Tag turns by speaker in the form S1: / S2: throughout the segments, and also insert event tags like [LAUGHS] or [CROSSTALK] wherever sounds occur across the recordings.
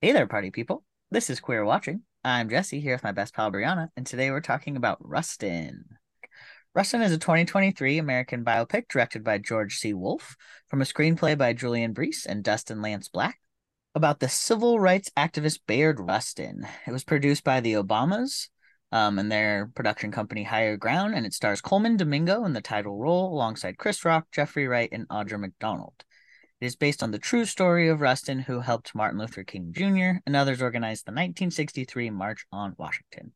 S1: Hey there, party people. This is Queer Watching. I'm Jesse here with my best pal Brianna, and today we're talking about Rustin. Rustin is a 2023 American biopic directed by George C. Wolfe from a screenplay by Julian Breece and Dustin Lance Black about the civil rights activist Bayard Rustin. It was produced by the Obamas um, and their production company Higher Ground, and it stars Colman Domingo in the title role alongside Chris Rock, Jeffrey Wright, and Audra McDonald. It is based on the true story of Rustin, who helped Martin Luther King Jr. and others organize the 1963 March on Washington.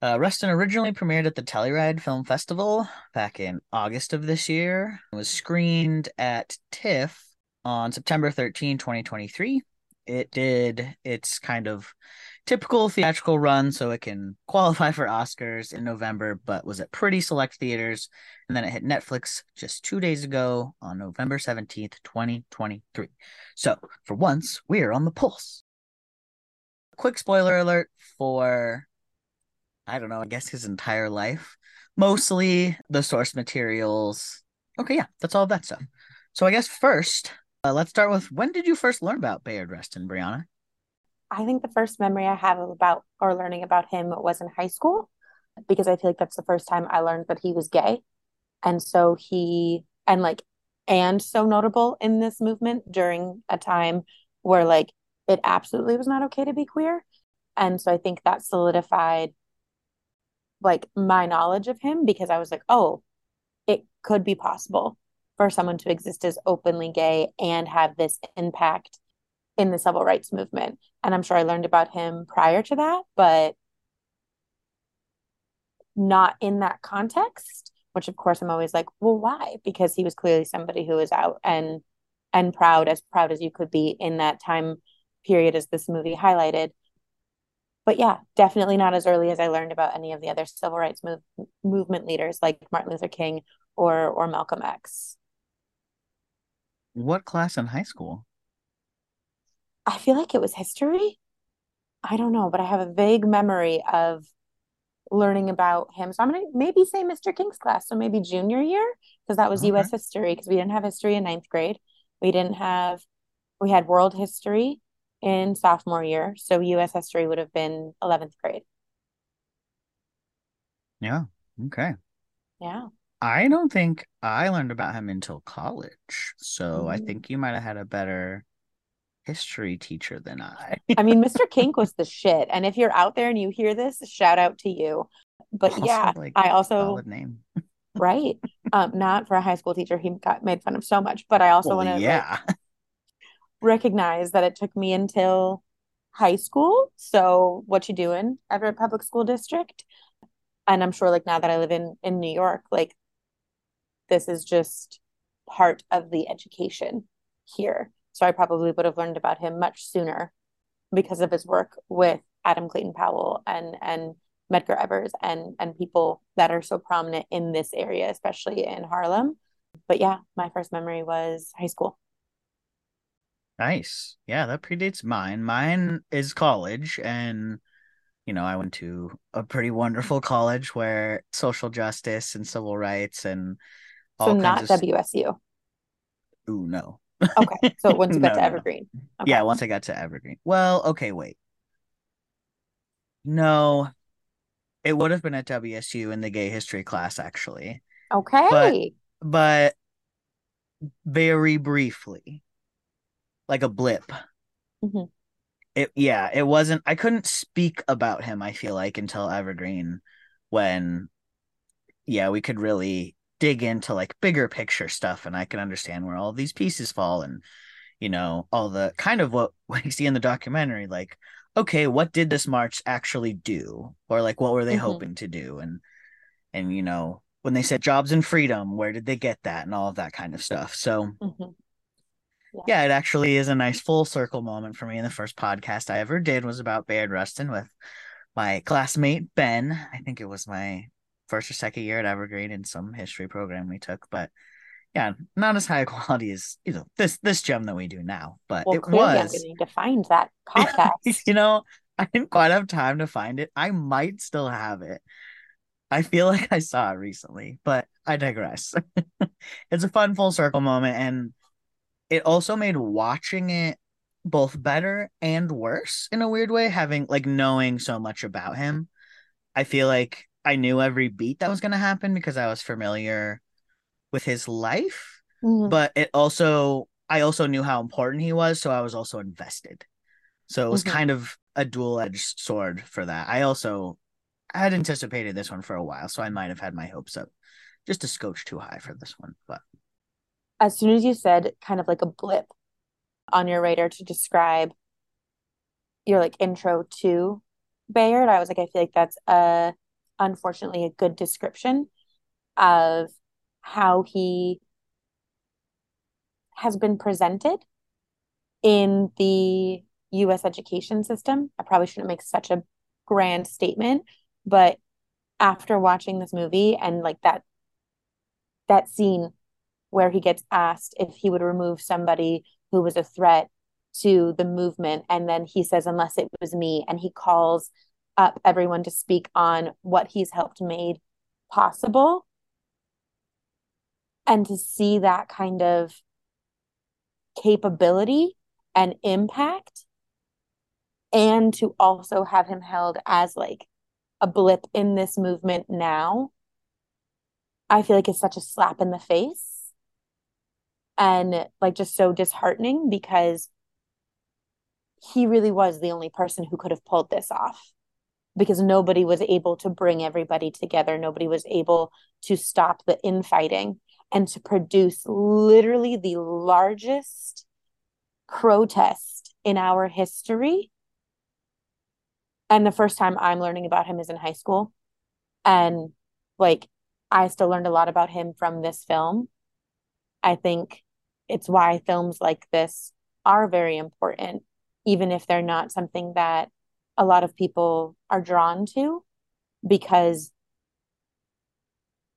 S1: Uh, Rustin originally premiered at the Telluride Film Festival back in August of this year. It was screened at TIFF on September 13, 2023. It did its kind of typical theatrical run so it can qualify for Oscars in November, but was at pretty select theaters. And then it hit Netflix just two days ago on November 17th, 2023. So for once, we are on the pulse. Quick spoiler alert for, I don't know, I guess his entire life. Mostly the source materials. Okay, yeah, that's all of that stuff. So I guess first, uh, let's start with when did you first learn about Bayard Rustin, Brianna?
S2: I think the first memory I have about or learning about him was in high school because I feel like that's the first time I learned that he was gay. And so he, and like, and so notable in this movement during a time where like it absolutely was not okay to be queer. And so I think that solidified like my knowledge of him because I was like, oh, it could be possible for someone to exist as openly gay and have this impact in the civil rights movement. And I'm sure I learned about him prior to that, but not in that context, which of course I'm always like, well, why? Because he was clearly somebody who was out and and proud, as proud as you could be in that time period as this movie highlighted. But yeah, definitely not as early as I learned about any of the other civil rights move, movement leaders like Martin Luther King or or Malcolm X.
S1: What class in high school?
S2: I feel like it was history. I don't know, but I have a vague memory of learning about him. So I'm gonna maybe say Mr. King's class. So maybe junior year, because that was okay. US history, because we didn't have history in ninth grade. We didn't have we had world history in sophomore year. So US history would have been 11th grade.
S1: Yeah. Okay.
S2: Yeah.
S1: I don't think I learned about him until college. So mm-hmm. I think you might have had a better history teacher than I. [LAUGHS]
S2: I mean, Mr. Kink was the shit. And if you're out there and you hear this, shout out to you. But also, yeah, like, I also
S1: name. [LAUGHS]
S2: right. Um, not for a high school teacher. He got made fun of so much. But I also well, want to
S1: yeah.
S2: Like, [LAUGHS] recognize that it took me until high school. So what you doing, Everett Public School District? And I'm sure like now that I live in in New York, like this is just part of the education here so I probably would have learned about him much sooner because of his work with Adam Clayton Powell and and Medgar Evers and and people that are so prominent in this area, especially in Harlem. But yeah, my first memory was high school.
S1: Nice. Yeah, that predates mine. Mine is college and you know, I went to a pretty wonderful college where social justice and civil rights and
S2: all so not of... WSU.
S1: Ooh, no
S2: okay. So once [LAUGHS] you got no, to Evergreen.
S1: Okay. Yeah, once I got to Evergreen. Well, okay, wait. No, it would have been at WSU in the gay history class, actually.
S2: Okay.
S1: But, but very briefly, like a blip. Mm-hmm. It yeah, it wasn't. I couldn't speak about him. I feel like until Evergreen, when yeah, we could really dig into like bigger picture stuff and I can understand where all these pieces fall and you know all the kind of what [LAUGHS] we see in the documentary like okay what did this march actually do or like what were they mm-hmm. hoping to do and and you know when they said jobs and freedom where did they get that and all of that kind of stuff so mm-hmm. yeah. yeah. it actually is a nice full circle moment for me and the first podcast i ever did was about bayard rustin with my classmate ben i think it was my first or second year at Evergreen in some history program we took, but yeah, not as high [LAUGHS] quality as you know this this gem that we do now. But well, it was.
S2: I'm to find that [LAUGHS] podcast. [LAUGHS]
S1: you know, I didn't quite have time to find it. I might still have it. I feel like I saw it recently, but I digress. it's a fun full circle moment, and it also made watching it both better and worse in a weird way, having like knowing so much about him. I feel like I knew every beat that was going to happen because I was familiar with his life, mm-hmm. but it also I also knew how important he was, so I was also invested. So it was mm-hmm. kind of a dual-edged sword for that. I also had anticipated this one for a while, so I might have had my hopes up just a scotch too high for this one, but
S2: as soon as you said kind of like a blip on your radar to describe your like intro to Bayard, I was like, I feel like that's a unfortunately a good description of how he has been presented in the US education system. I probably shouldn't make such a grand statement, but after watching this movie and like that that scene where he gets asked if he would remove somebody who was a threat to the movement and then he says unless it was me and he calls up everyone to speak on what he's helped made possible. And to see that kind of capability and impact. And to also have him held as like a blip in this movement now. I feel like it's such a slap in the face. And like just so disheartening because he really was the only person who could have pulled this off because nobody was able to bring everybody together. Nobody was able to stop the infighting and to produce literally the largest protest in our history. And the first time I'm learning about him is in high school. And like, I still learned a lot about him from this film. I think it's why films like this are very important, even if they're not something that a lot of people are drawn to because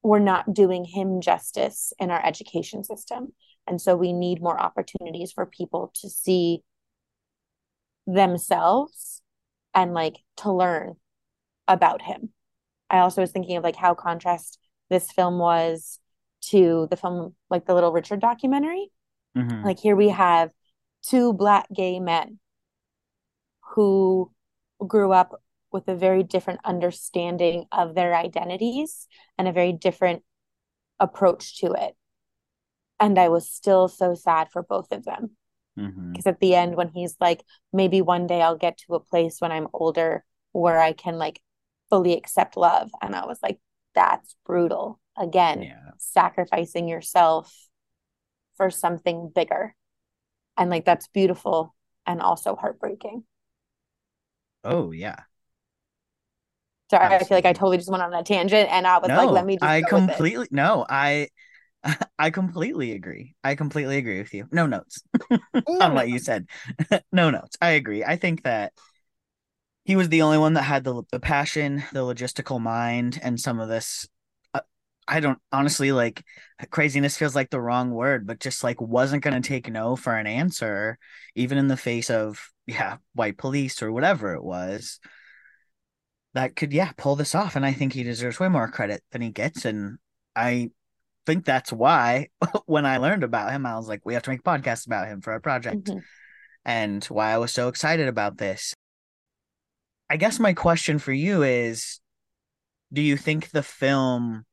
S2: we're not doing him justice in our education system. And so we need more opportunities for people to see themselves and like to learn about him. I also was thinking of like how contrast this film was to the film like the Little Richard documentary. Mm-hmm. Like here we have two black gay men who grew up with a very different understanding of their identities and a very different approach to it. And I was still so sad for both of them. Because mm-hmm. at the end, when he's like, maybe one day I'll get to a place when I'm older where I can like fully accept love. And I was like, that's brutal. Again, yeah. sacrificing yourself for something bigger. And like, that's beautiful and also heartbreaking.
S1: Oh yeah.
S2: Sorry, Absolutely. I feel like I totally just went on a tangent and I was no, like, let me
S1: I completely no, I [LAUGHS] I completely agree. I completely agree with you. No notes [LAUGHS] on what you said. [LAUGHS] no notes. I agree. I think that he was the only one that had the the passion, the logistical mind, and some of this. I don't honestly like craziness feels like the wrong word, but just like wasn't going to take no for an answer, even in the face of yeah, white police or whatever it was that could yeah pull this off and i think he deserves way more credit than he gets and i think that's why [LAUGHS] when i learned about him i was like we have to make podcasts about him for our project mm-hmm. and why i was so excited about this i guess my question for you is do you think the film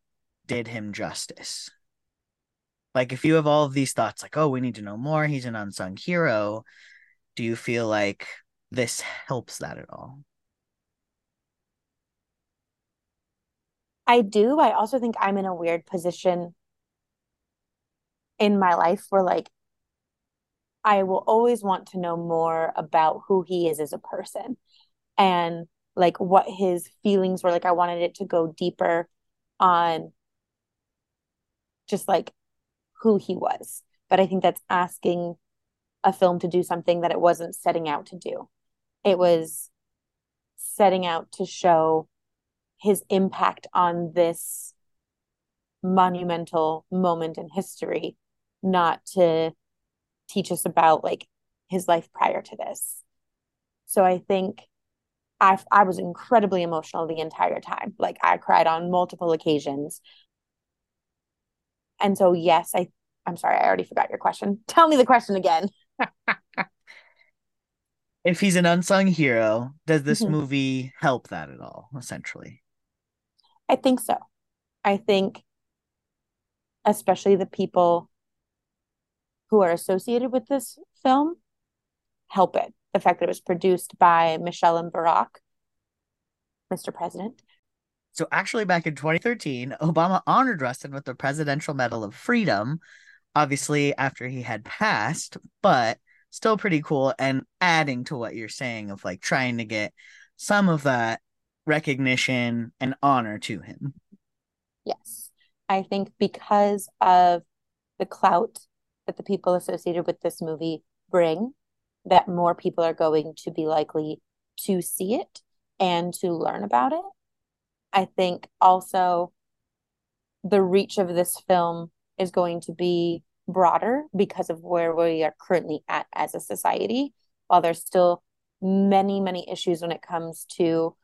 S1: did him justice like if you have all of these thoughts like oh we need to know more he's an unsung hero do you feel like this helps that at all?
S2: I do. I also think I'm in a weird position in my life where like I will always want to know more about who he is as a person and like what his feelings were like I wanted it to go deeper on just like who he was. But I think that's asking a film to do something that it wasn't setting out to do. It was setting out to show his impact on this monumental moment in history, not to teach us about like his life prior to this. So I think I I was incredibly emotional the entire time. Like I cried on multiple occasions. And so yes, I I'm sorry, I already forgot your question. [LAUGHS] Tell me the question again. [LAUGHS]
S1: if he's an unsung hero, does this
S2: Mhm.
S1: movie help that at all? Essentially,
S2: I think so. I think especially the people who are associated with this film help it. The fact that it was produced by Michelle and Barack, Mr. President.
S1: So actually, back in 2013, Obama honored Rustin with the Presidential Medal of Freedom. Obviously, after he had passed, but still pretty cool. And adding to what you're saying of like trying to get some of that recognition and honor to him.
S2: Yes. I think because of the clout that the people associated with this movie bring, that more people are going to be likely to see it and to learn about it. I think also the reach of this film is going to be broader because of where we are currently at as a society. While there's still many, many issues when it comes to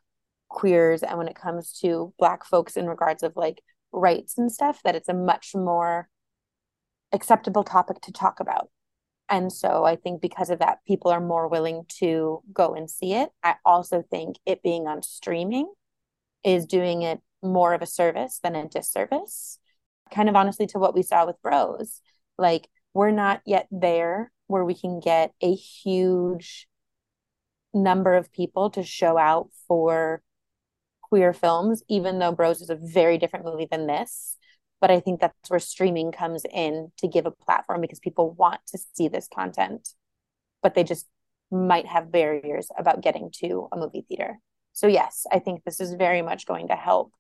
S2: queers and when it comes to Black folks in regards of like rights and stuff, that it's a much more acceptable topic to talk about. And so I think because of that, people are more willing to go and see it. I also think it being on streaming is doing it more of a service than a disservice. Kind of honestly to what we saw with Bros. Like, we're not yet there where we can get a huge number of people to show out for queer films, even though Bros is a very different movie than this. But I think that's where streaming comes in to give a platform because people want to see this content, but they just might have barriers about getting to a movie theater. So, yes, I think this is very much going to help,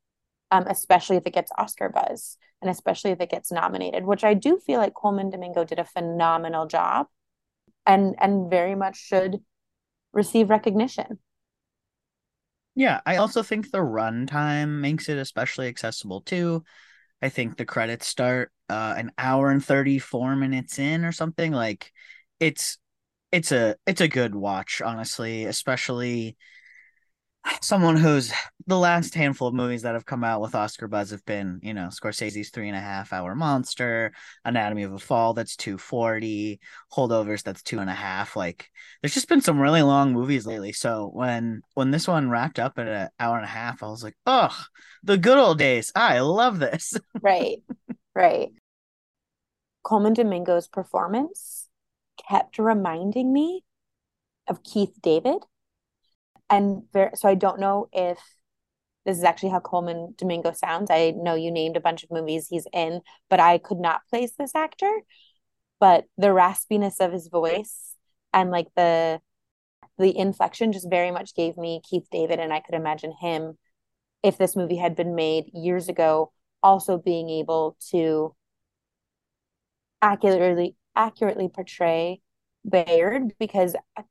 S2: um, especially if it gets Oscar buzz and especially if it gets nominated, which I do feel like Colman Domingo did a phenomenal job and and very much should receive recognition.
S1: Yeah, I also think the runtime makes it especially accessible too. I think the credits start uh, an hour and 34 minutes in or something. Like it's it's a it's a good watch, honestly, especially someone who's the last handful of movies that have come out with Oscar buzz have been, you know, Scorsese's three and a half hour monster, Anatomy of a Fall that's 240, Holdovers that's two and a half. Like there's just been some really long movies lately. So when when this one wrapped up at an hour and a half, I was like, oh, the good old days. I love this. [LAUGHS]
S2: right. Right. Colman Domingo's performance kept reminding me of Keith David and so I don't know if this is actually how Colman Domingo sounds. I know you named a bunch of movies he's in, but I could not place this actor. But the raspiness of his voice and like the the inflection just very much gave me Keith David, and I could imagine him if this movie had been made years ago, also being able to accurately accurately portray Bayard because uh,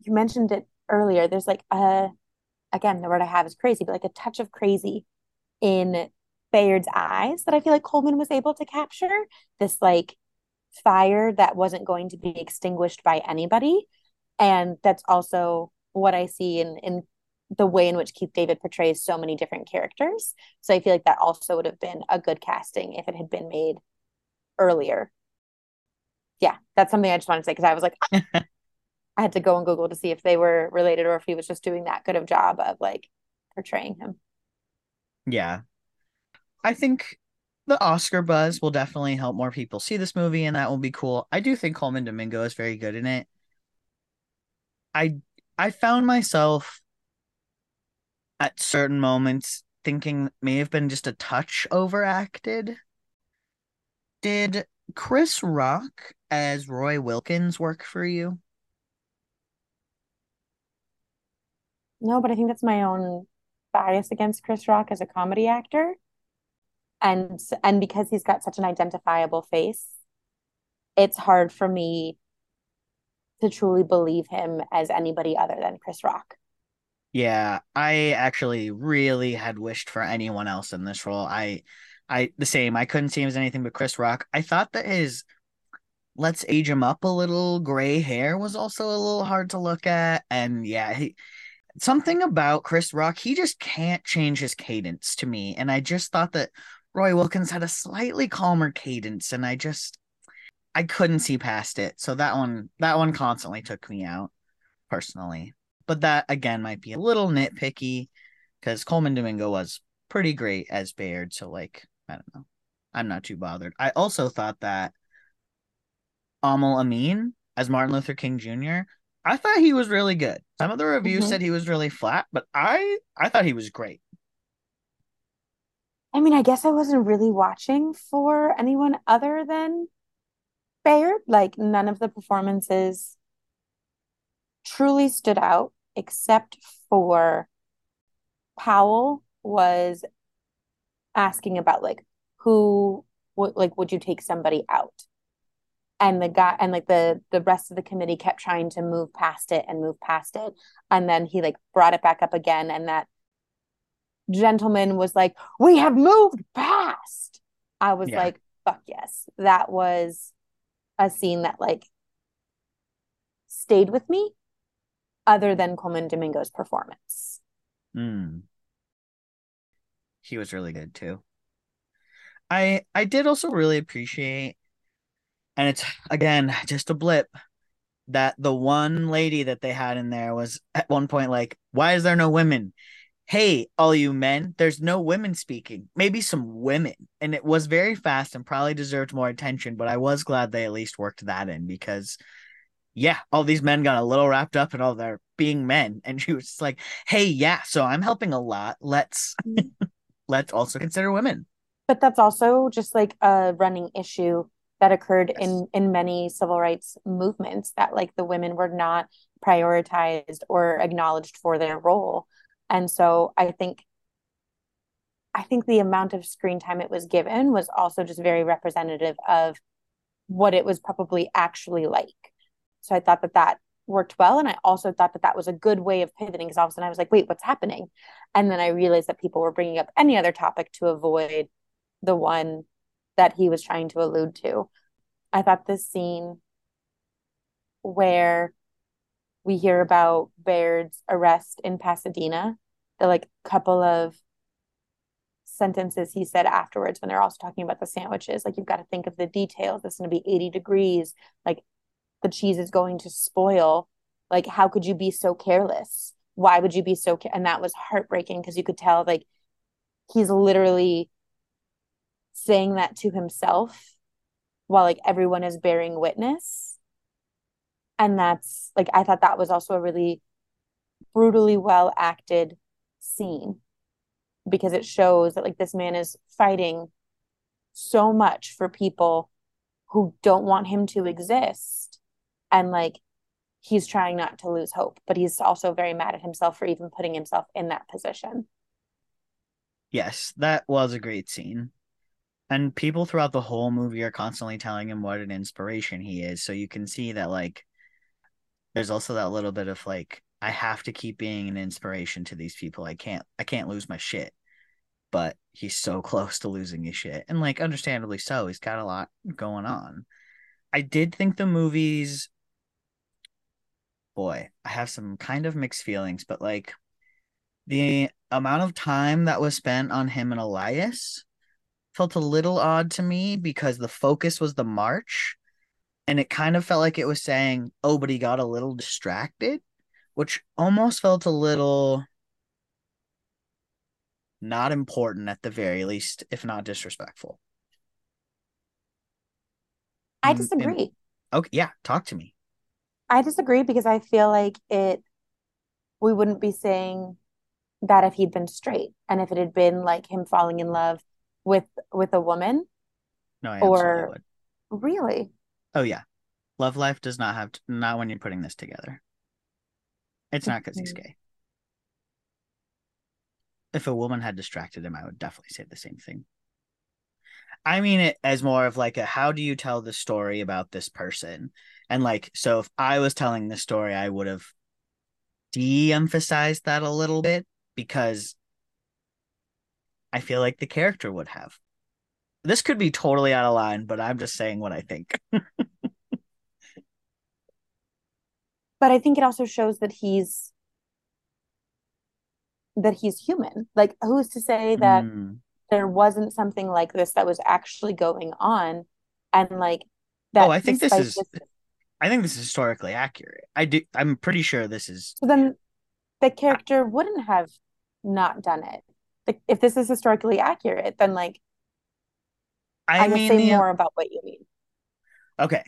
S2: you mentioned it earlier, there's like a again, the word I have is crazy, but like a touch of crazy in Bayard's eyes that I feel like Colman was able to capture. This like fire that wasn't going to be extinguished by anybody. And that's also what I see in in the way in which Keith David portrays so many different characters. So I feel like that also would have been a good casting if it had been made earlier. Yeah, that's something I just wanted to say because I was like, [LAUGHS] I had to go on Google to see if they were related or if he was just doing that good of job of like portraying him.
S1: Yeah. I think the Oscar buzz will definitely help more people see this movie and that will be cool. I do think Colman Domingo is very good in it. I I found myself at certain moments thinking may have been just a touch overacted. Did Chris Rock as Roy Wilkins work for you?
S2: No, but I think that's my own bias against Chris Rock as a comedy actor. And and because he's got such an identifiable face, it's hard for me to truly believe him as anybody other than Chris Rock.
S1: Yeah, I actually really had wished for anyone else in this role. I I the same. I couldn't see him as anything but Chris Rock. I thought that his let's age him up a little gray hair was also a little hard to look at. And yeah, he something about Chris Rock, he just can't change his cadence to me. And I just thought that Roy Wilkins had a slightly calmer cadence, and I just I couldn't see past it. So that one that one constantly took me out. personally. But that again might be a little nitpicky because Colman Domingo was pretty great as Bayard. So like, I don't know. I'm not too bothered. I also thought that Aml Ameen as Martin Luther King Jr. I thought he was really good. Some of the reviews
S2: Mhm.
S1: said he was really flat, but I I thought he was great.
S2: I mean, I guess I wasn't really watching for anyone other than Bayard. Like, none of the performances truly stood out except for Powell was asking about like who would like would you take somebody out? And the guy and like the the rest of the committee kept trying to move past it and move past it. And then he like brought it back up again and that gentleman was like, "We have moved past." I was
S1: Yeah.
S2: like, "Fuck yes." That was a scene that like stayed with me other than Colman Domingo's performance.
S1: Mm. He was really good too. I I did also really appreciate, and it's again just a blip, that the one lady that they had in there was at one point like, "Why is there no women?" Hey, all you men, there's no women speaking. Maybe some women. And it was very fast and probably deserved more attention, but I was glad they at least worked that in because yeah, all these men got a little wrapped up in all their being men. And she was just like, hey, yeah, so I'm helping a lot. Let's mm-hmm. [LAUGHS] let's also consider women.
S2: But that's also just like a running issue that occurred
S1: Yes.
S2: in in many civil rights movements that like the women were not prioritized or acknowledged for their role. And so I think I think the amount of screen time it was given was also just very representative of what it was probably actually like. So I thought that that worked well. And I also thought that that was a good way of pivoting because all of a sudden I was like, wait, what's happening? And then I realized that people were bringing up any other topic to avoid the one that he was trying to allude to. I thought this scene where we hear about Bayard's arrest in Pasadena, the like couple of sentences he said afterwards when they're also talking about the sandwiches. Like, you've got to think of the details. It's going to be 80 degrees. Like, the cheese is going to spoil. Like, how could you be so careless? Why would you be so? Ca-? And that was heartbreaking because you could tell, like, he's literally saying that to himself while, like, everyone is bearing witness. And that's like, I thought that was also a really brutally well acted scene because it shows that like this man is fighting so much for people who don't want him to exist and like he's trying not to lose hope but he's also very mad at himself for even putting himself in that position
S1: Yes, that was a great scene. And people throughout the whole movie are constantly telling him what an inspiration he is. So you can see that like there's also that little bit of like I have to keep being an inspiration to these people. I can't I can't lose my shit. But he's so [LAUGHS] close to losing his shit. And like understandably so. He's got a lot going on. I did think the movies boy, I have some kind of mixed feelings, but like the amount of time that was spent on him and Elias felt a little odd to me because the focus was the march and it kind of felt like it was saying, oh, but he got a little distracted, which almost felt a little not important at the very least, if not disrespectful.
S2: i
S1: Mm, and-
S2: disagree
S1: Okay, yeah, talk to me.
S2: i disagree because i feel like it we wouldn't be saying that if he'd been straight and if it had been like him falling in love with with a woman
S1: No, I
S2: Or-
S1: would.
S2: really
S1: Oh yeah, love life does not have to, not when you're putting this together. It's not because he's
S2: Mhm.
S1: gay. If a woman had distracted him, I would definitely say the same thing. I mean it as more of like a how do you tell the story about this person? And like, so if I was telling this story, I would have de-emphasized that a little bit because I feel like the character would have. This could be totally out of line, but I'm just saying what I think. [LAUGHS]
S2: but I think it also shows that he's that he's human. Like who's to say that
S1: Mm.
S2: there wasn't something like this that was actually going on and like that
S1: Oh, I think this is-
S2: this
S1: I think this is historically accurate. I do. I'm pretty sure this is.
S2: So then, the character wouldn't have not done it. Like, if this is historically accurate, then like,
S1: I,
S2: I
S1: mean,
S2: say
S1: the-
S2: more about what you mean.
S1: okay.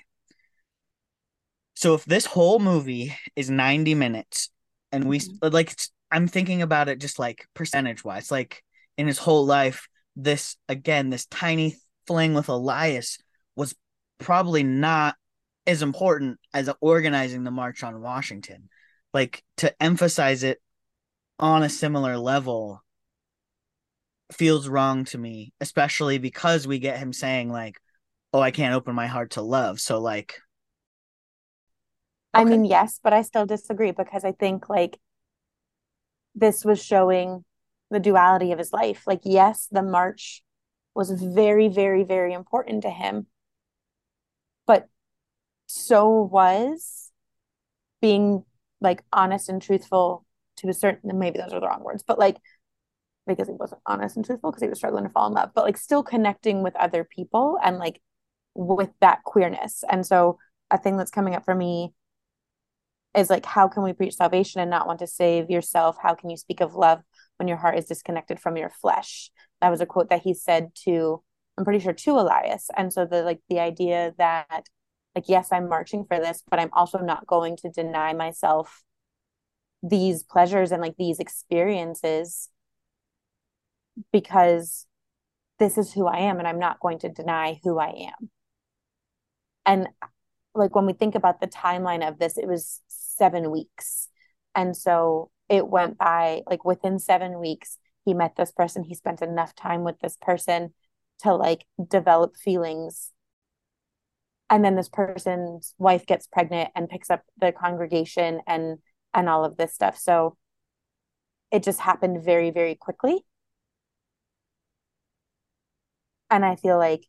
S1: So if this whole movie is 90 minutes, and we
S2: Mhm.
S1: like, I'm thinking about it just like percentage wise, like in his whole life, this again, this tiny fling with Elias was probably not as important as organizing the March on Washington. Like to emphasize it on a similar level feels wrong to me, especially because we get him saying like, "Oh, I can't open my heart to love." So like,
S2: I mean, yes, but I still disagree because I think like this was showing the duality of his life. Like, yes, the march was very, very, very important to him, but so was being like honest and truthful to a certain, maybe those are the wrong words, but like because he wasn't honest and truthful because he was struggling to fall in love, but like still connecting with other people and like with that queerness. And so a thing that's coming up for me is like how can we preach salvation and not want to save yourself? How can you speak of love when your heart is disconnected from your flesh? That was a quote that he said to i'm pretty sure to elias. And so the like the idea that like yes i'm marching for this but i'm also not going to deny myself these pleasures and like these experiences because this is who i am and i'm not going to deny who i am and like when we think about the timeline of this, it was seven weeks. And so it went by like within seven weeks, he met this person, he spent enough time with this person to like develop feelings. And then this person's wife gets pregnant and picks up the congregation and and all of this stuff. So it just happened very, very quickly. And I feel like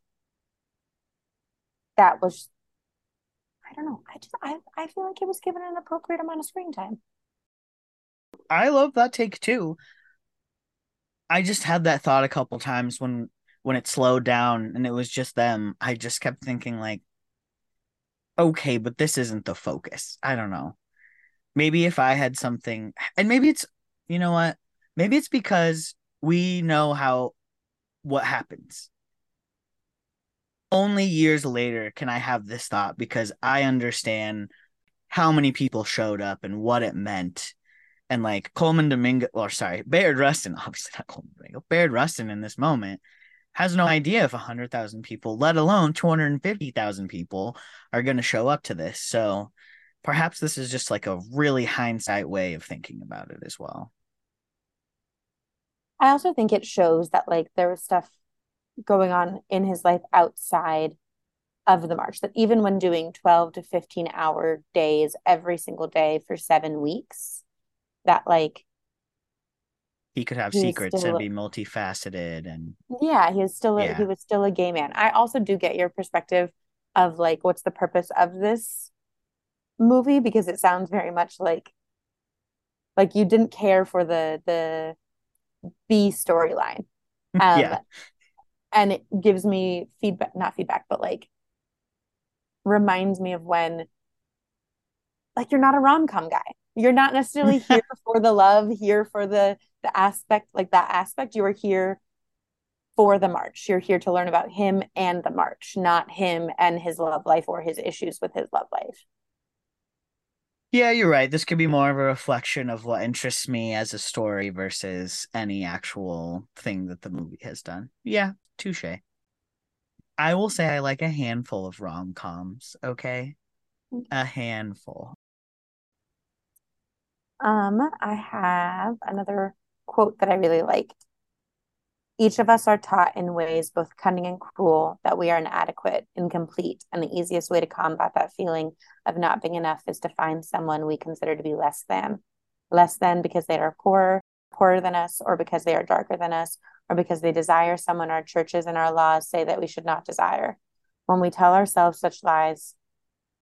S2: that was I don't know. I just I I feel like it was given an appropriate amount of screen time.
S1: I love that take too. I just had that thought a couple times when when it slowed down and it was just them. I just kept thinking like, okay, but this isn't the focus. I don't know. Maybe if I had something, and maybe it's, you know what? Maybe it's because we know how what happens. Only years later can I have this thought because I understand how many people showed up and what it meant. And like Colman Domingo, or sorry, Bayard Rustin, [LAUGHS] obviously not Colman Domingo, Bayard Rustin in this moment has no idea if 100,000 people, let alone 250,000 people, are going to show up to this. So perhaps this is just like a really hindsight way of thinking about it as well.
S2: I also think it shows that like there was stuff going on in his life outside of the march that even when doing 12 to 15 hour days every single day for 7 weeks that like
S1: He could have
S2: He
S1: secrets
S2: still-
S1: and be multifaceted and
S2: yeah, he was still a,
S1: Yeah.
S2: he was still a gay man. I also do get your perspective of like what's the purpose of this movie because it sounds very much like like you didn't care for the the B storyline. [LAUGHS] Um
S1: yeah.
S2: And it gives me feedback, not feedback, but like reminds me of when like you're not a rom-com guy. You're not necessarily [LAUGHS] here for the love, here for the the aspect, like that aspect. You are here for the march. You're here to learn about him and the march, not him and his love life or his issues with his love life.
S1: Yeah, you're right. This could be more of a reflection of what interests me as a story versus any actual thing that the movie has done. Yeah, touche. I will say I like a handful of rom-coms, okay? A handful.
S2: Um, I have another quote that I really liked. Each of us are taught in ways both cunning and cruel that we are inadequate, incomplete, and the easiest way to combat that feeling of not being enough is to find someone we consider to be less than. Less than because they are poorer, poorer than us, or because they are darker than us, or because they desire someone our churches and our laws say that we should not desire. When we tell ourselves such lies,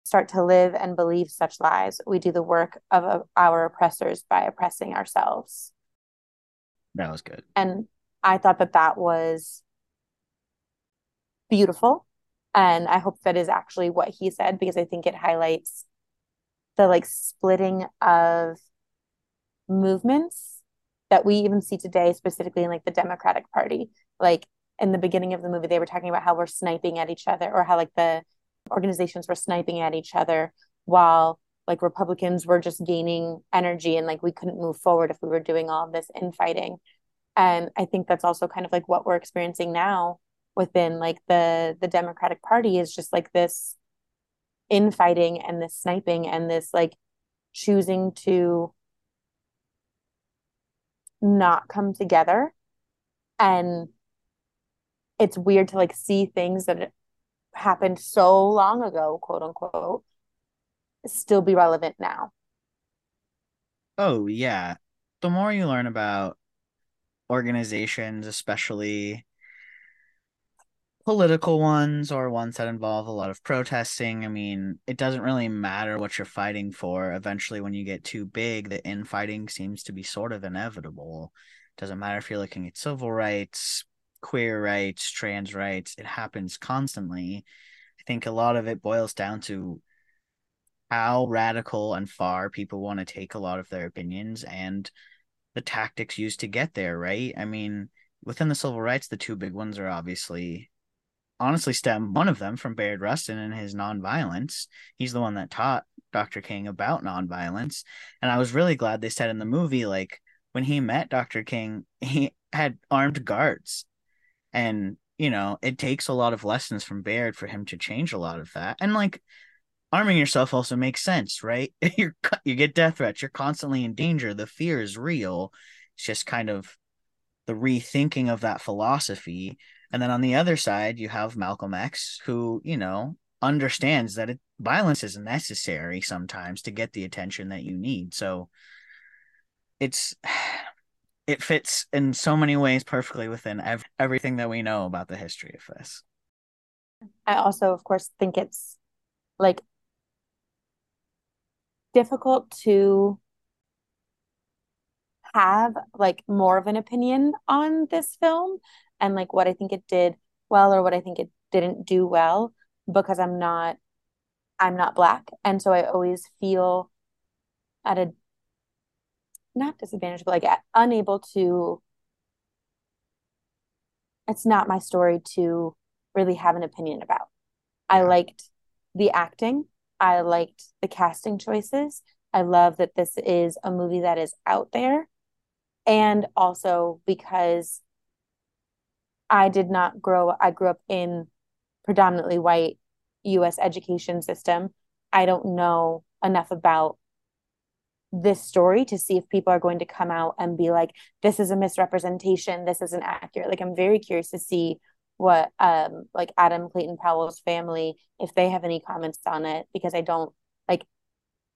S2: start to live and believe such lies, we do the work of uh, our oppressors by oppressing ourselves.
S1: That was good.
S2: And I thought that that was beautiful And I hope that is actually what he said because I think it highlights the like splitting of movements that we even see today, specifically in like the Democratic Party. Like in the beginning of the movie, they were talking about how we're sniping at each other or how like the organizations were sniping at each other while like Republicans were just gaining energy and like we couldn't move forward if we were doing all this infighting. And I think that's also kind of like what we're experiencing now within like the the Democratic Party is just like this infighting and this sniping and this like choosing to not come together. And it's weird to like see things that happened so long ago quote unquote still be relevant now.
S1: Oh yeah. The more you learn about organizations especially political ones or ones that involve a lot of protesting. I mean, it doesn't really matter what you're fighting for. Eventually, when you get too big, the infighting seems to be sort of inevitable. Doesn't matter if you're looking at civil rights, queer rights, trans rights, it happens constantly. I think a lot of it boils down to how radical and far people want to take a lot of their opinions and the tactics used to get there, right? I mean, within the civil rights, the two big ones are obviously honestly stem one of them from Bayard Rustin and his nonviolence. He's the one that taught Dr. King about nonviolence. And I was really glad they said in the movie, like when he met Dr. King, [LAUGHS] he had armed guards. And, you know, it takes a lot of lessons from Bayard for him to change a lot of that. And like arming yourself also makes sense, right? [LAUGHS] You're you get death threats, you're constantly in danger, the fear is real. It's just kind of the rethinking of that philosophy and then on the other side, you have Malcolm X, who, you know, understands that it, violence is necessary sometimes to get the attention that you need. So it's [SIGHS] it fits in so many ways perfectly within ev- everything that we know about the history of this.
S2: I also, of course, think it's like difficult to have like more of an opinion on this film and like what I think it did well or what I think it didn't do well because I'm not I'm not black and so I always feel at a not disadvantage but like unable to it's not my story to really have an opinion about. Yeah. I liked the acting. I liked the casting choices. I love that this is a movie that is out there. And also because I did not grow I grew up in predominantly white US education system. I don't know enough about this story to see if people are going to come out and be like this is a misrepresentation this isn't accurate like i'm very curious to see what um like adam clayton powell's family if they have any comments on it because i don't like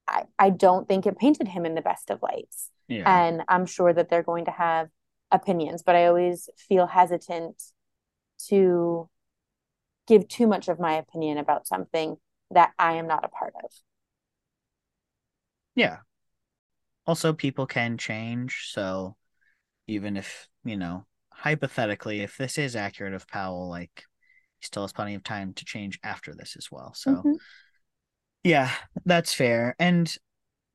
S2: i i don't think it painted him in the best of lights yeah. and i'm sure that they're going to have opinions, but I always feel hesitant to give too much of my opinion about something that I am not a part of.
S1: Yeah. Also, people can change. So even if, you know, hypothetically, if this is accurate of Powell, like he still has plenty of time to change after this as well. So, mm-hmm. yeah, that's fair. And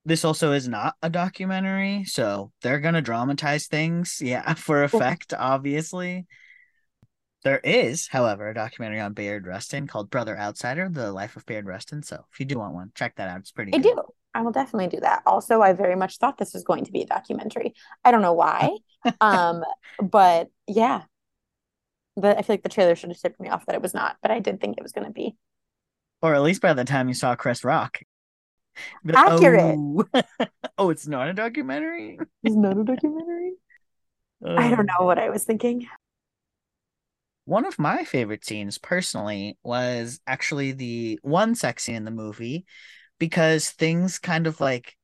S1: this also is not a documentary, so they're gonna dramatize things, [LAUGHS] yeah, for effect, obviously. There is, however, a documentary on Bayard Rustin called Brother Outsider: The Life of Bayard Rustin. So if you do want one, check that out. It's pretty.
S2: I good. do. I will definitely do that. Also, I very much thought this was going to be a documentary. I don't know why, [LAUGHS] um, but yeah, but I feel like the trailer should have tipped me off that it was not, but I did think it was going to be.
S1: Or at least by the time you saw Chris Rock,
S2: Accurate.
S1: Oh. [LAUGHS] oh, it's not a documentary. [LAUGHS]
S2: It's not a documentary. Um, I don't know what I was thinking.
S1: One of my favorite scenes, personally, was actually the one sex scene in the movie because things kind of like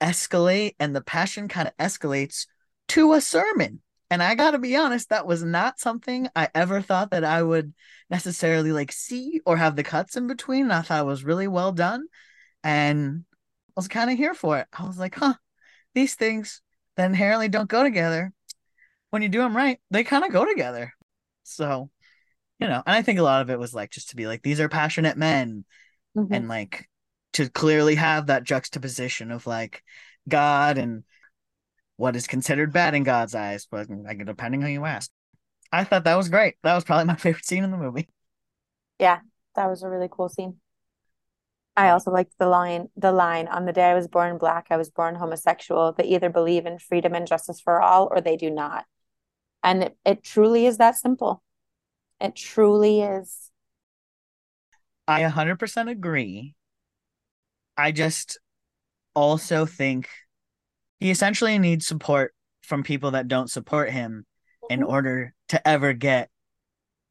S1: escalate and the passion kind of escalates to a sermon. And I gotta be honest, that was not something I ever thought that I would necessarily like see or have the cuts in between. And I thought it was really well done and I was kind of here for it. I was like, huh, these things that inherently don't go together. When you do them right, they kind of go together. So you know, and I think a lot of it was like just to be like, these are passionate men
S2: Mhm.
S1: and like to clearly have that juxtaposition of like God and what is considered bad in God's eyes, but like depending who you ask. I thought that was great. That was probably [LAUGHS] my favorite scene in the movie.
S2: Yeah, that was a really cool scene. I also liked the line, the line, on the day I was born black, I was born homosexual. They either believe in freedom and justice for all or they do not. And it, it truly is that simple. It truly is.
S1: I 100% agree. I just also think he essentially needs support from people that don't support him in
S2: Mhm.
S1: order to ever get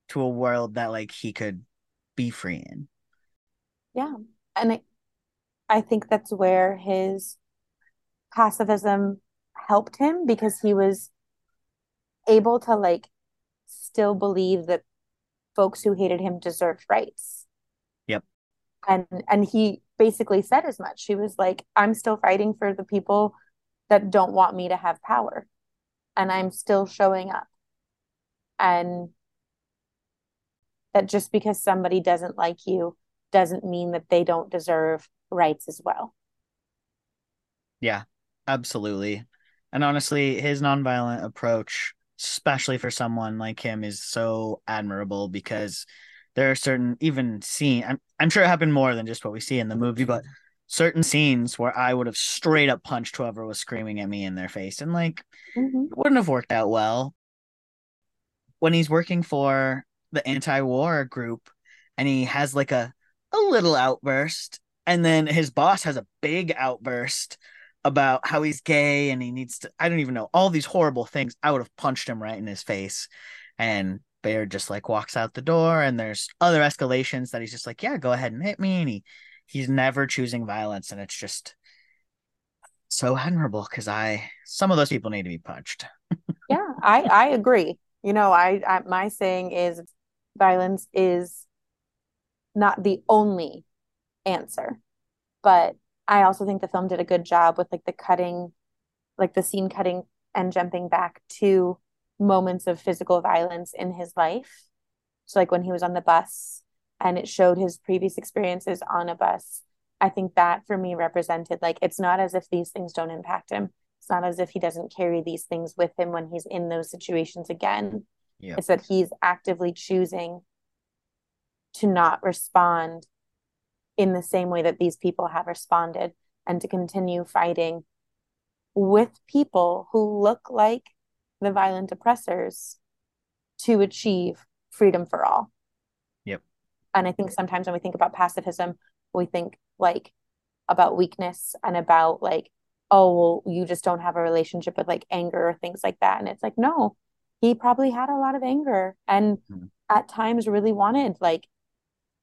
S1: to a world that like he could be free in.
S2: Yeah. And I, I think that's where his pacifism helped him because he was able to like still believe that folks who hated him deserved rights.
S1: Yep.
S2: And and he basically said as much. She was like, I'm still fighting for the people that don't want me to have power. And I'm still showing up. And that just because somebody doesn't like you doesn't mean that they don't deserve rights as well.
S1: Yeah, absolutely. And honestly, his nonviolent approach, especially for someone like him, is so admirable because there are certain even scene I'm I'm sure it happened more than just what we see in the movie, but certain scenes where I would have straight up punched whoever was screaming at me in their face and like
S2: Mhm.
S1: it wouldn't have worked out well. When he's working for the anti-war group and he has like a a little outburst and then his boss has a big outburst about how he's gay and he needs to I don't even know all these horrible things. I would have punched him right in his face. And Bayard just like walks out the door and there's other escalations that he's just like, yeah, go ahead and hit me. And he he's never choosing violence. And it's just so admirable because I some of those people need to be punched. [LAUGHS]
S2: Yeah, I I agree. You know, I, I my saying is violence is not the only answer, but I also think the film did a good job with like the cutting, like the scene cutting and jumping back to moments of physical violence in his life. So like when he was on the bus and it showed his previous experiences on a bus. I think that for me represented like it's not as if these things don't impact him. It's not as if he doesn't carry these things with him when he's in those situations again.
S1: Yeah.
S2: It's that he's actively choosing to not respond in the same way that these people have responded and to continue fighting with people who look like the violent oppressors to achieve freedom for all.
S1: Yep.
S2: And I think sometimes when we think about pacifism, we think like about weakness and about like, oh, well, you just don't have a relationship with like anger or things like that. And it's like, no, he probably had a lot of anger and
S1: Mhm.
S2: at times really wanted like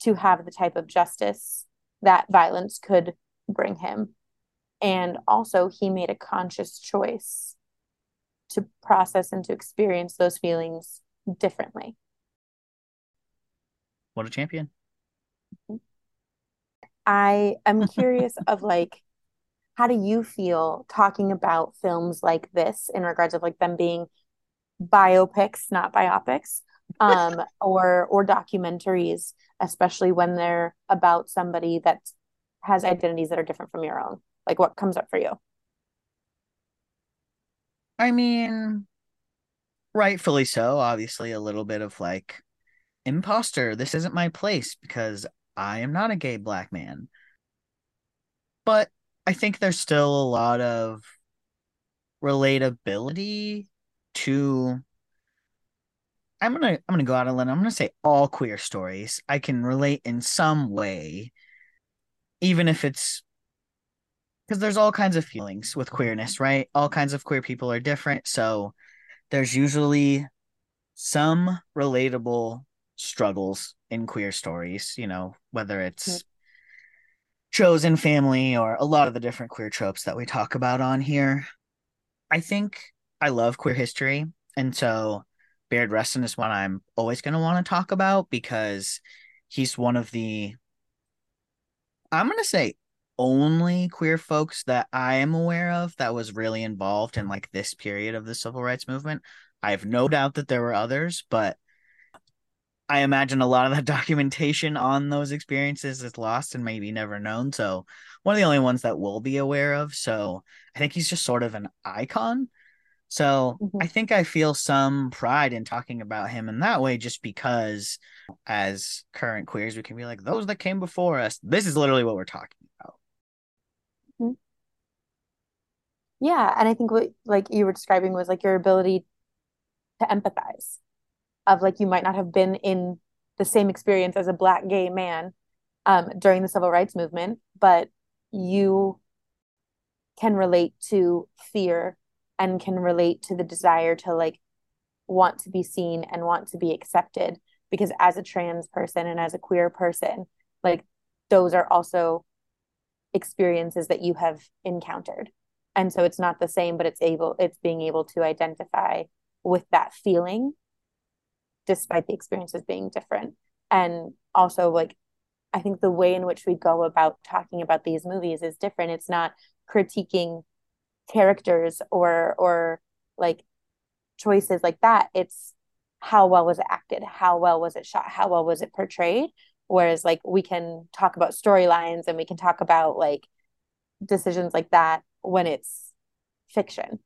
S2: to have the type of justice that violence could bring him. And also, he made a conscious choice to process and to experience those feelings differently.
S1: What a champion.
S2: I am curious of like, how do you feel talking about films like this in regards of like them being biopics, not biopics, um, [LAUGHS] or or documentaries, especially when they're about somebody that has identities that are different from your own? Like, what comes up for you?
S1: I mean, rightfully so. Obviously, a little bit of like imposter. This isn't my place because I am not a gay black man. But I think there's still a lot of relatability to I'm gonna I'm gonna go out a limb. I'm gonna say all queer stories I can relate in some way, even if it's because there's all kinds of feelings with queerness, right? All kinds of queer people are different, so there's usually some relatable struggles in queer stories, you know, whether it's chosen family or a lot of the different queer tropes that we talk about on here. I think I love queer history, and so Bayard Rustin is one I'm always going to want to talk about because he's one of the I'm going to say only queer folks that I am aware of that was really involved in like this period of the civil rights movement. I have no doubt that there were others, but I imagine a lot of the [LAUGHS] documentation on those experiences is lost and maybe never known. So one of the only ones that we'll be aware of. So I think he's just sort of an icon. So mm-hmm. I think I feel some pride in talking about him in that way, just because as current queers, we can be like, those that came before us, this is literally what we're talking
S2: Mm-hmm. Yeah. And I think what like you were describing was like your ability to empathize of like you might not have been in the same experience as a black gay man um, during the civil rights movement, but you can relate to fear and can relate to the desire to like want to be seen and want to be accepted because as a trans person and as a queer person like those are also experiences that you have encountered. And so it's not the same but it's able it's being able to identify with that feeling despite the experiences being different. And also like i think the way in which we go about talking about these movies is different. It's not critiquing characters or or like choices like that. It's how well was it acted? How well was it shot? How well was it portrayed whereas like we can talk about storylines and we can talk about like decisions like that when it's fiction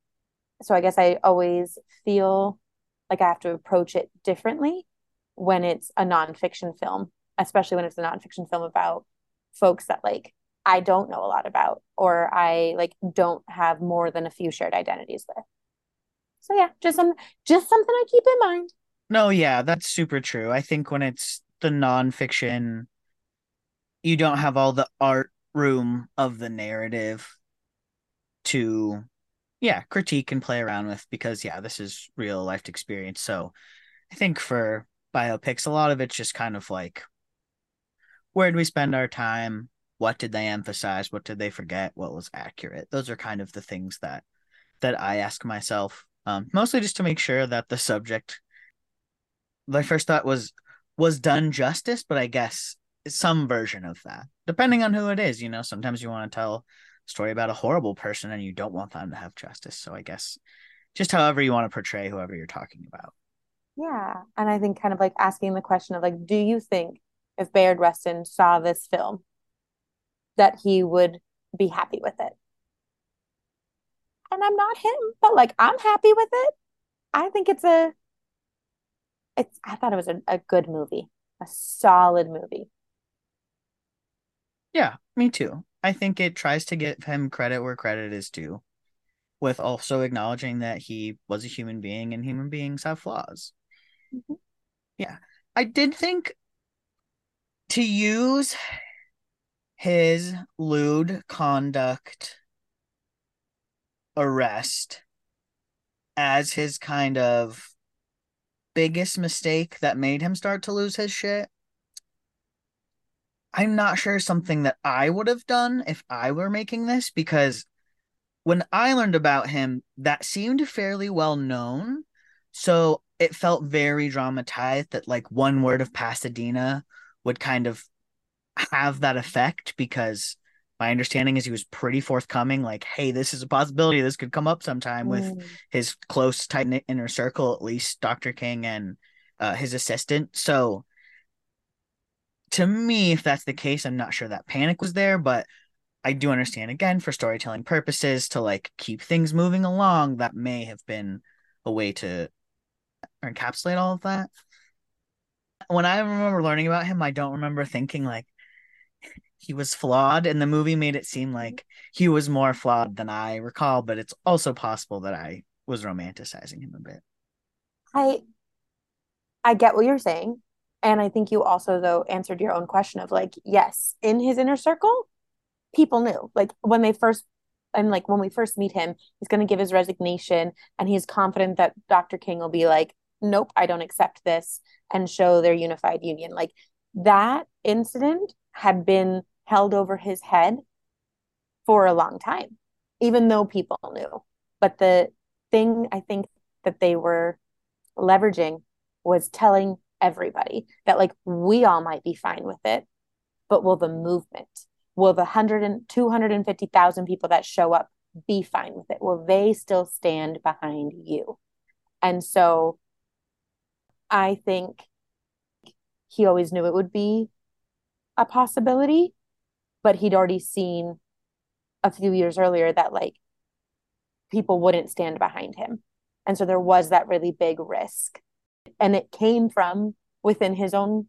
S2: so i guess i always feel like I have to approach it differently when it's a nonfiction film, especially when it's a nonfiction film about folks that like I don't know a lot about or I like don't have more than a few shared identities with. So yeah, just some just something I keep in mind.
S1: No, yeah, that's super true. I think when it's the nonfiction, you don't have all the art room of the narrative to yeah critique and play around with because yeah this is real life experience. So i think for biopics a lot of it's just kind of like where did we spend our time? What did they emphasize? What did they forget? What was accurate? Those are kind of the things that that i ask myself um, mostly just to make sure that the subject my first thought was was done justice but i guess some version of that depending on who it is you know sometimes you want to tell a story about a horrible person and you don't want them to have justice. So I guess just however you want to portray whoever you're talking about.
S2: Yeah. And I think kind of like asking the question of like, do you think if Bayard Rustin saw this film that he would be happy with it? And I'm not him, but like I'm happy with it. I think it's a it's I thought it was a, a good movie, a solid movie.
S1: Yeah, me too. I think it tries to give him credit where credit is due, with also acknowledging that he was a human being and human beings have flaws. Mm-hmm. Yeah. I did think to use his lewd conduct arrest as his kind of biggest mistake that made him start to lose his shit I'm not sure something that I would have done if I were making this because when I learned about him, that seemed fairly well known. So it felt very dramatized that like one word of Pasadena would kind of have that effect because my understanding is he was pretty forthcoming like hey this is a possibility this could come up sometime mm. with his close tight knit inner circle at least dr king and uh, his assistant so to me, if that's the case, I'm not sure that panic was there, but I do understand again for storytelling purposes to like keep things moving along. That may have been a way to encapsulate all of that. When I remember learning about him, I don't remember thinking like he was flawed, and the movie made it seem mm-hmm. like he was more flawed than I recall. But it's also possible that I was romanticizing him a bit.
S2: I I get what you're saying. And I think you also, though, answered your own question of like, yes, in his inner circle, people knew. Like when they first, and like when we first meet him, he's going to give his resignation and he's confident that Dr. King will be like, nope, I don't accept this and show their unified union. Like that incident had been held over his head for a long time, even though people knew. But the thing I think that they were leveraging was telling everybody that like we all might be fine with it but will the movement will the 100 and 250,000 people that show up be fine with it will they still stand behind you and so i think he always knew it would be a possibility, but he'd already seen a few years earlier that like people wouldn't stand behind him. And so there was that really big risk. And it came from within his own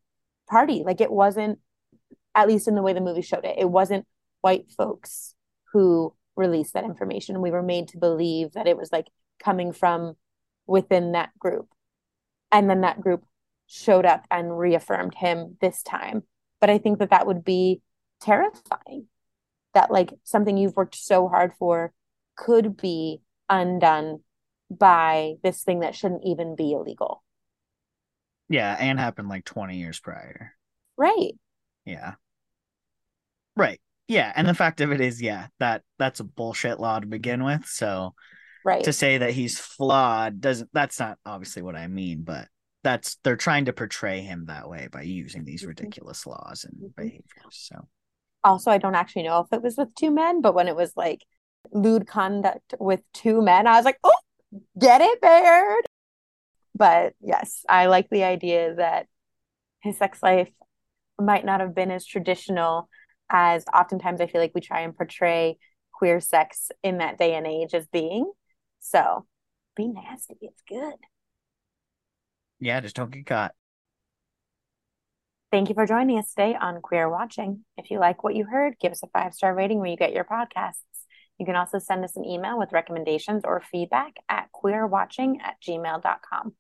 S2: party. Like it wasn't, at least in the way the movie showed it, it wasn't white folks who released that information. We were made to believe that it was like coming from within that group. And then that group showed up and reaffirmed him this time. But I think that that would be terrifying that like something you've worked so hard for could be undone by this thing that shouldn't even be illegal.
S1: Yeah, and happened like 20 years prior.
S2: Right.
S1: Yeah. Right. Yeah, and the fact of it is, yeah, that that's a bullshit law to begin with. So
S2: right.
S1: to say that he's flawed doesn't that's not obviously what I mean, but that's they're trying to portray him that way by using these mm-hmm. ridiculous laws and mm-hmm. behaviors. So
S2: also I don't actually know if it was with two men, but when it was like lewd conduct with two men, I was like, oh, get it, Baird. But yes, I like the idea that his sex life might not have been as traditional as oftentimes I feel like we try and portray queer sex in that day and age as being. So be nasty. It's good.
S1: Yeah, just don't get caught.
S2: Thank you for joining us today on Queer Watching. If you like what you heard, give us a five star rating where you get your podcasts. You can also send us an email with recommendations or feedback at queerwatching at gmail.com.